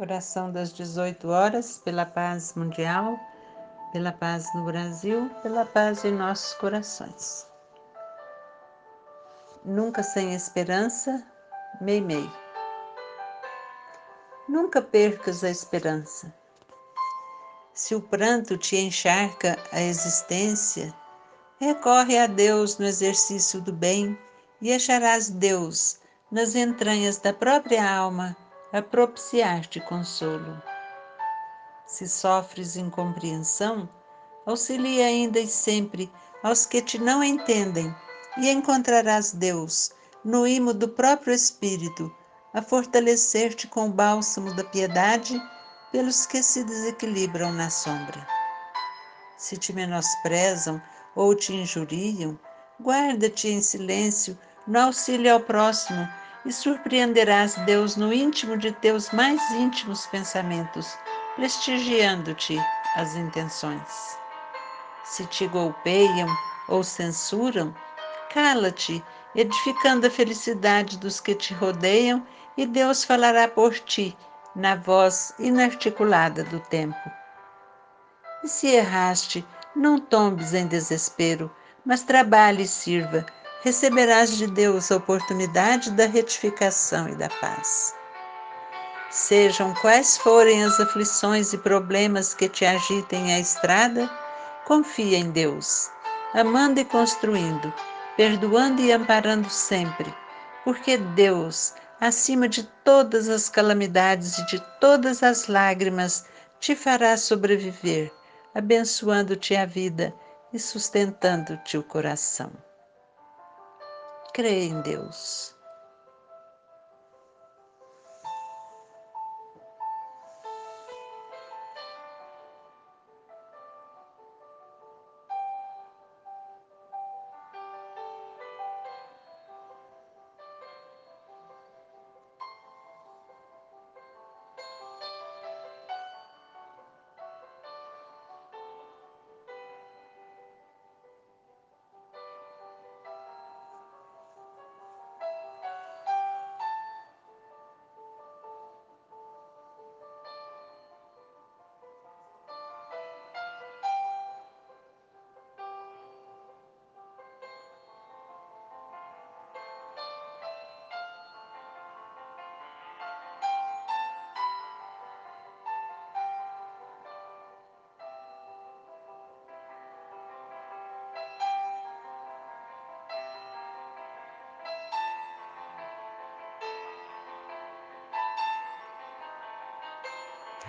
Oração das 18 horas pela paz mundial, pela paz no Brasil, pela paz em nossos corações. Nunca sem esperança, Meimei. Nunca percas a esperança. Se o pranto te encharca a existência, recorre a Deus no exercício do bem e acharás Deus nas entranhas da própria alma a propiciar-te consolo. Se sofres incompreensão, auxilia ainda e sempre aos que te não entendem, e encontrarás Deus no imo do próprio Espírito, a fortalecer-te com o bálsamo da piedade pelos que se desequilibram na sombra. Se te menosprezam ou te injuriam, guarda-te em silêncio no auxílio ao próximo e surpreenderás Deus no íntimo de teus mais íntimos pensamentos, prestigiando-te as intenções. Se te golpeiam ou censuram, cala-te, edificando a felicidade dos que te rodeiam, e Deus falará por ti na voz inarticulada do tempo. E se erraste, não tombes em desespero, mas trabalhe e sirva receberás de Deus a oportunidade da retificação e da paz. Sejam quais forem as aflições e problemas que te agitem a estrada, confia em Deus, amando e construindo, perdoando e amparando sempre, porque Deus, acima de todas as calamidades e de todas as lágrimas, te fará sobreviver, abençoando-te a vida e sustentando-te o coração crê em Deus.